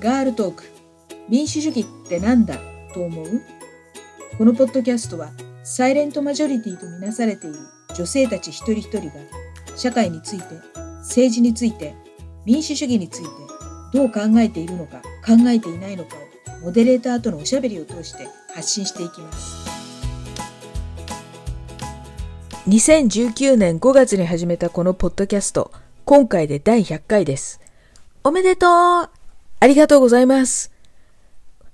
ガールトーク。民主主義ってなんだ？と思う？このポッドキャストはサイレントマジョリティとみなされている女性たち一人一人が社会について政治について民主主義についてどう考えているのか考えていないのかをモデレーターとのおしゃべりを通して発信していきます。2019年5月に始めたこのポッドキャスト今回で第100回です。おめでとう！ありがとうございます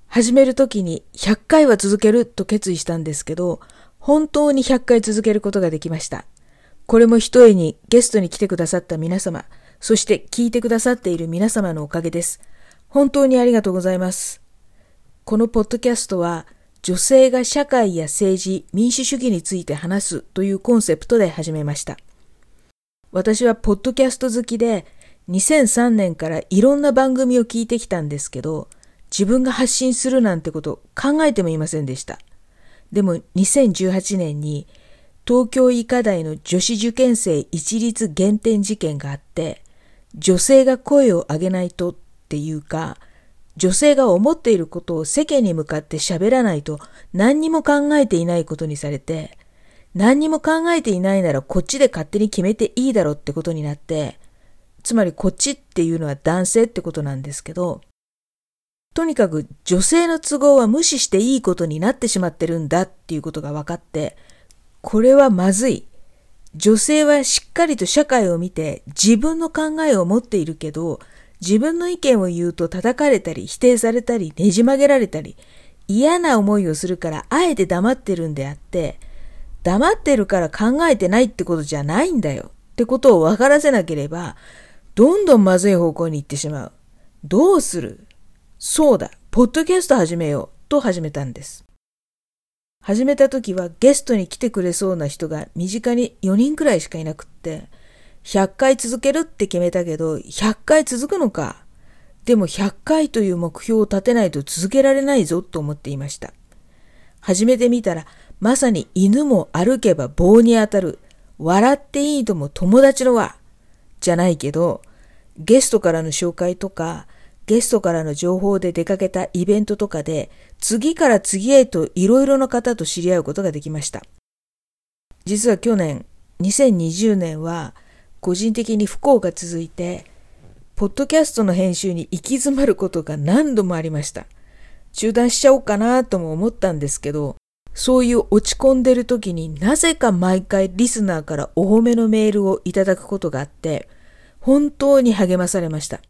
始めるときに100回は続けると決意したんですけど、本当に100回続けることができました。これも一重にゲストに来てくださった皆様、そして聞いてくださっている皆様のおかげです。本当にありがとうございます。このポッドキャストは、女性が社会や政治、民主主義について話すというコンセプトで始めました。私はポッドキャスト好きで、2003年からいろんな番組を聞いてきたんですけど、自分が発信するなんてこと考えてもいませんでした。でも2018年に東京医科大の女子受験生一律減点事件があって、女性が声を上げないとっていうか、女性が思っていることを世間に向かって喋らないと何にも考えていないことにされて、何にも考えていないならこっちで勝手に決めていいだろうってことになって、つまりこっちっていうのは男性ってことなんですけど、とにかく女性の都合は無視していいことになってしまってるんだっていうことが分かって、これはまずい。女性はしっかりと社会を見て自分の考えを持っているけど、自分の意見を言うと叩かれたり否定されたりねじ曲げられたり嫌な思いをするからあえて黙ってるんであって、黙ってるから考えてないってことじゃないんだよってことを分からせなければ、どんどんまずい方向に行ってしまう。どうする？そうだ、ポッドキャスト始めようと始めたんです。始めた時はゲストに来てくれそうな人が身近に4人くらいしかいなくって、100回続けるって決めたけど、100回続くのか。でも100回という目標を立てないと続けられないぞと思っていました。始めてみたら、まさに犬も歩けば棒に当たる。笑っていいとも友達の輪。じゃないけど、ゲストからの紹介とか、ゲストからの情報で出かけたイベントとかで、次から次へといろいろな方と知り合うことができました。実は去年、2020年は、個人的に不幸が続いて、ポッドキャストの編集に行き詰まることが何度もありました。中断しちゃおうかなとも思ったんですけど、そういう落ち込んでる時になぜか毎回リスナーからお褒めのメールをいただくことがあって、本当に励まされました。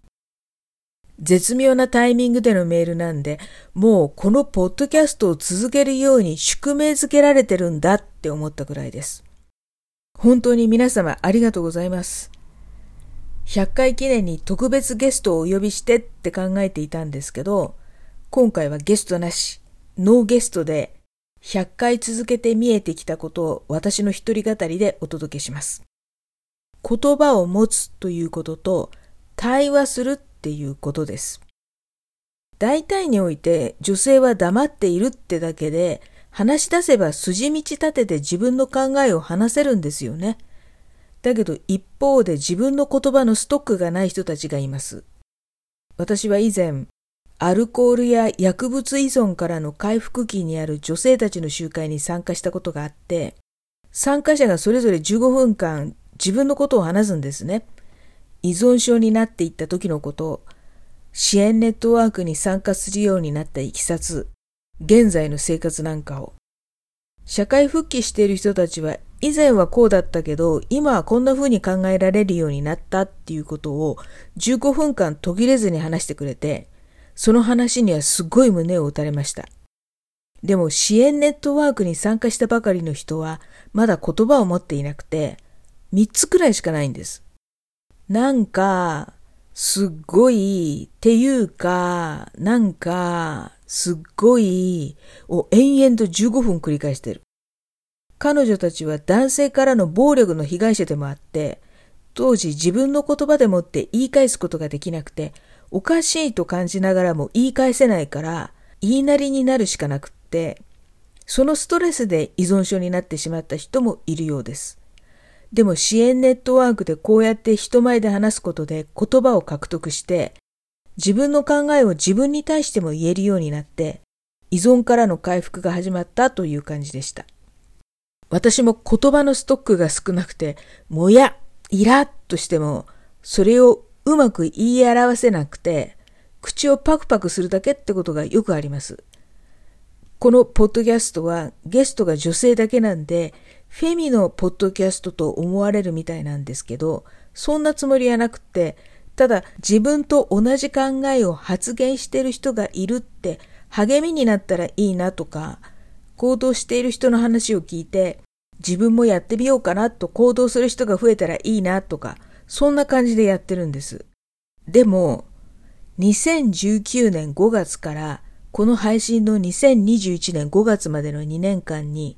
絶妙なタイミングでのメールなんで、もうこのポッドキャストを続けるように宿命づけられてるんだって思ったくらいです。本当に皆様ありがとうございます。100回記念に特別ゲストをお呼びしてって考えていたんですけど、今回はゲストなし、ノーゲストで100回続けて見えてきたことを私の一人語りでお届けします。言葉を持つということと対話するっていうことです。大体において女性は黙っているってだけで話し出せば筋道立てて自分の考えを話せるんですよね。だけど一方で自分の言葉のストックがない人たちがいます。私は以前、アルコールや薬物依存からの回復期にある女性たちの集会に参加したことがあって、参加者がそれぞれ15分間自分のことを話すんですね。依存症になっていった時のことを、支援ネットワークに参加するようになったいきさつ、現在の生活なんかを。社会復帰している人たちは以前はこうだったけど、今はこんな風に考えられるようになったっていうことを15分間途切れずに話してくれて、その話にはすごい胸を打たれました。でも支援ネットワークに参加したばかりの人はまだ言葉を持っていなくて、3つくらいしかないんです。なんか、すっごい、っていうか、なんか、すっごい、を延々と15分繰り返してる。彼女たちは男性からの暴力の被害者でもあって、当時自分の言葉でもって言い返すことができなくて、おかしいと感じながらも言い返せないから、言いなりになるしかなくって、そのストレスで依存症になってしまった人もいるようです。でも支援ネットワークでこうやって人前で話すことで言葉を獲得して、自分の考えを自分に対しても言えるようになって、依存からの回復が始まったという感じでした。私も言葉のストックが少なくて、もや、イラッとしても、それをうまく言い表せなくて、口をパクパクするだけってことがよくあります。このポッドキャストはゲストが女性だけなんで、フェミのポッドキャストと思われるみたいなんですけど、そんなつもりはなくて、ただ自分と同じ考えを発言している人がいるって励みになったらいいなとか、行動している人の話を聞いて、自分もやってみようかなと行動する人が増えたらいいなとか、そんな感じでやってるんです。でも、2019年5月からこの配信の2021年5月までの2年間に、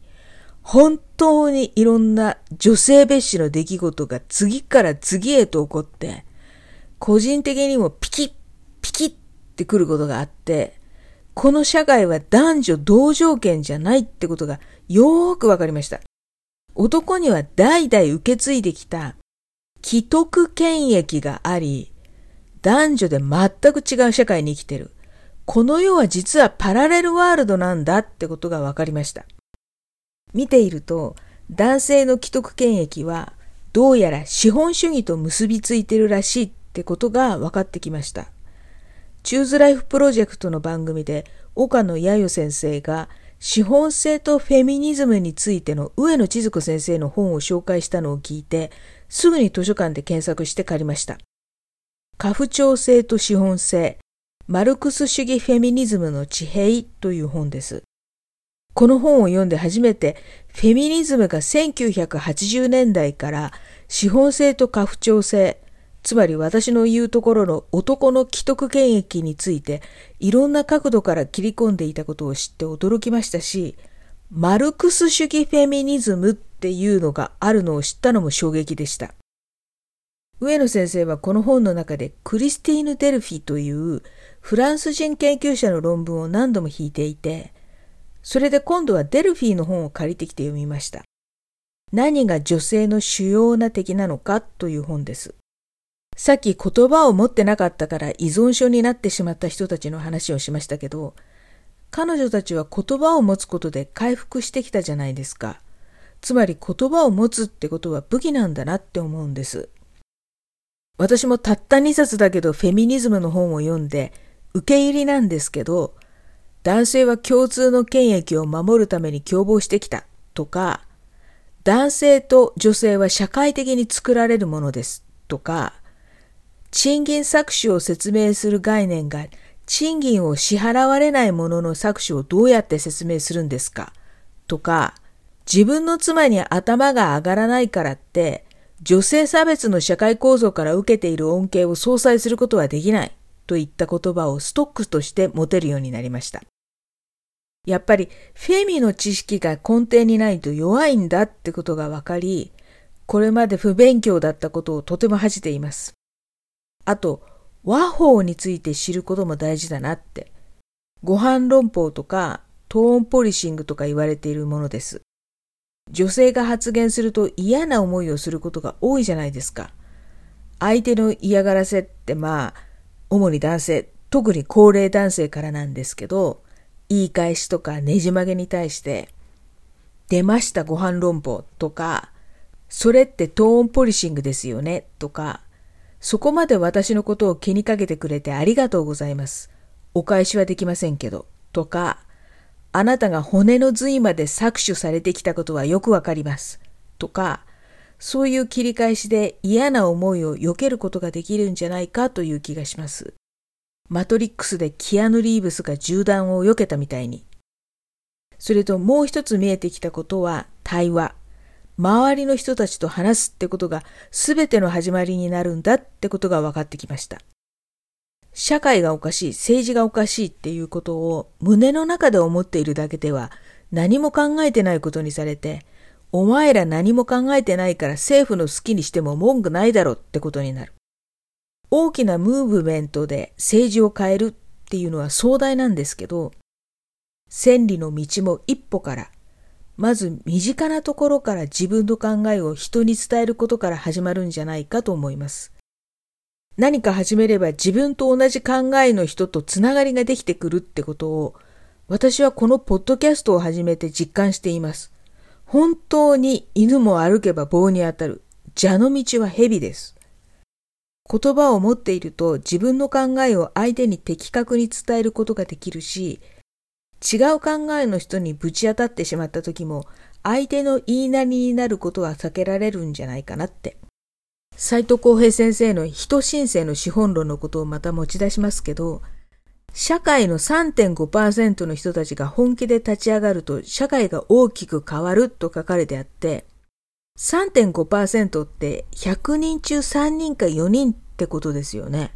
本当にいろんな女性蔑視の出来事が次から次へと起こって、個人的にもピキッ、ピキッってくることがあって、この社会は男女同条件じゃないってことがよーくわかりました。男には代々受け継いできた既得権益があり、男女で全く違う社会に生きてる。この世は実はパラレルワールドなんだってことが分かりました。見ていると、男性の既得権益はどうやら資本主義と結びついてるらしいってことが分かってきました。チューズライフプロジェクトの番組で岡野弥生先生が資本性とフェミニズムについての上野千鶴子先生の本を紹介したのを聞いて、すぐに図書館で検索して借りました。家父長制と資本性、マルクス主義フェミニズムの地平という本です。この本を読んで初めて、フェミニズムが1980年代から資本性と家父長制、つまり私の言うところの男の既得権益についていろんな角度から切り込んでいたことを知って驚きましたし、マルクス主義フェミニズムっていうのがあるのを知ったのも衝撃でした。上野先生はこの本の中でクリスティーヌ・デルフィというフランス人研究者の論文を何度も引いていて、それで今度はデルフィーの本を借りてきて読みました。何が女性の主要な敵なのかという本です。さっき言葉を持ってなかったから依存症になってしまった人たちの話をしましたけど、彼女たちは言葉を持つことで回復してきたじゃないですか。つまり言葉を持つってことは武器なんだなって思うんです。私もたった2冊だけどフェミニズムの本を読んで受け入りなんですけど、男性は共通の権益を守るために共謀してきた。とか、男性と女性は社会的に作られるものです。とか、賃金搾取を説明する概念が賃金を支払われないものの搾取をどうやって説明するんですか。とか、自分の妻に頭が上がらないからって女性差別の社会構造から受けている恩恵を相殺することはできない。といった言葉をストックとして持てるようになりました。やっぱりフェミの知識が根底にないと弱いんだってことが分かり、これまで不勉強だったことをとても恥じています。あと、和法について知ることも大事だなって。ご飯論法とかトーンポリシングとか言われているものです。女性が発言すると嫌な思いをすることが多いじゃないですか。相手の嫌がらせってまあ、主に男性、特に高齢男性からなんですけど、言い返しとかねじ曲げに対して、出ましたご飯論法とか、それってトーンポリシングですよねとか、そこまで私のことを気にかけてくれてありがとうございます。お返しはできませんけど、とか、あなたが骨の髄まで搾取されてきたことはよくわかります。とか、そういう切り返しで嫌な思いを避けることができるんじゃないかという気がします。マトリックスでキアヌ・リーブスが銃弾を避けたみたいに。それともう一つ見えてきたことは対話。周りの人たちと話すってことが全ての始まりになるんだってことが分かってきました。社会がおかしい、政治がおかしいっていうことを胸の中で思っているだけでは何も考えてないことにされて、お前ら何も考えてないから政府の好きにしても文句ないだろってことになる。大きなムーブメントで政治を変えるっていうのは壮大なんですけど、千里の道も一歩から、まず身近なところから自分の考えを人に伝えることから始まるんじゃないかと思います。何か始めれば自分と同じ考えの人とつながりができてくるってことを私はこのポッドキャストを始めて実感しています。本当に犬も歩けば棒に当たる。蛇の道は蛇です。言葉を持っていると自分の考えを相手に的確に伝えることができるし、違う考えの人にぶち当たってしまった時も相手の言いなりになることは避けられるんじゃないかなって。斎藤浩平先生の人申請の資本論のことをまた持ち出しますけど、社会の3.5%の人たちが本気で立ち上がると社会が大きく変わると書かれてあって、3.5%って100人中3人か4人ってことですよね。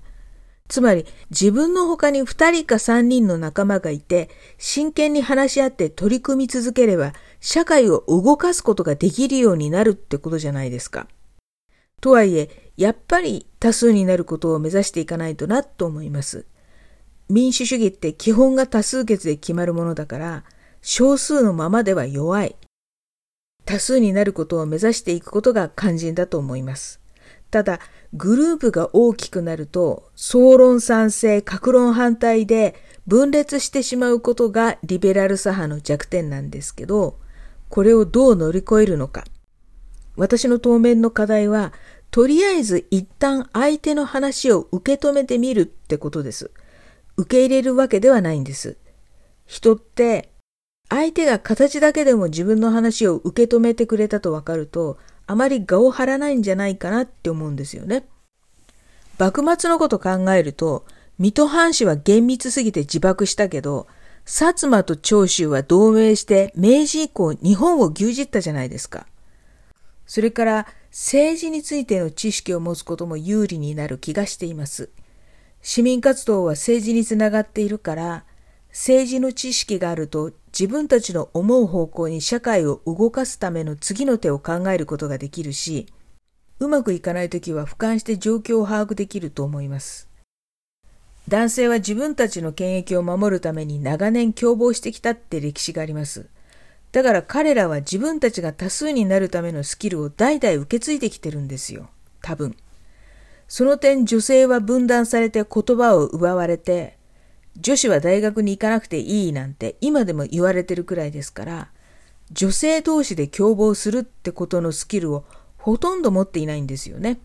つまり自分の他に2人か3人の仲間がいて真剣に話し合って取り組み続ければ社会を動かすことができるようになるってことじゃないですか。とはいえ、やっぱり多数になることを目指していかないとなと思います。民主主義って基本が多数決で決まるものだから、少数のままでは弱い。多数になることを目指していくことが肝心だと思います。ただ、グループが大きくなると、総論賛成、格論反対で分裂してしまうことがリベラル左派の弱点なんですけど、これをどう乗り越えるのか。私の当面の課題は、とりあえず一旦相手の話を受け止めてみるってことです。受け入れるわけではないんです。人って相手が形だけでも自分の話を受け止めてくれたとわかると、あまり我を張らないんじゃないかなって思うんですよね。幕末のこと考えると、水戸藩士は厳密すぎて自爆したけど、薩摩と長州は同盟して明治以降日本を牛耳ったじゃないですか。それから政治についての知識を持つことも有利になる気がしています。市民活動は政治につながっているから、政治の知識があると自分たちの思う方向に社会を動かすための次の手を考えることができるし、うまくいかないときは俯瞰して状況を把握できると思います。男性は自分たちの権益を守るために長年共謀してきたって歴史があります。だから彼らは自分たちが多数になるためのスキルを代々受け継いできてるんですよ。多分。その点女性は分断されて言葉を奪われて、女子は大学に行かなくていいなんて今でも言われてるくらいですから、女性同士で共謀するってことのスキルをほとんど持っていないんですよね。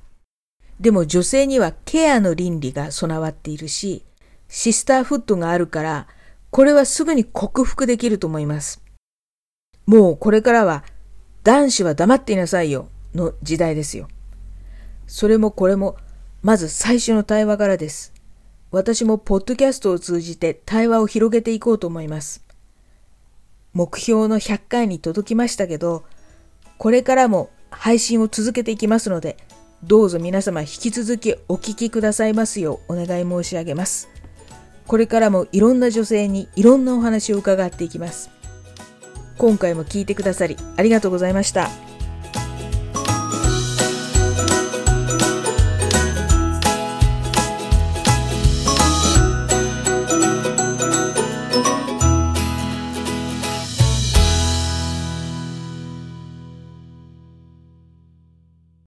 でも女性にはケアの倫理が備わっているし、シスターフットがあるから、これはすぐに克服できると思います。もうこれからは男子は黙っていなさいよの時代ですよ。それもこれもまず最初の対話からです。私もポッドキャストを通じて対話を広げていこうと思います。目標の100回に届きましたけど、これからも配信を続けていきますので、どうぞ皆様引き続きお聞きくださいますようお願い申し上げます。これからもいろんな女性にいろんなお話を伺っていきます。今回も聞いてくださりありがとうございました。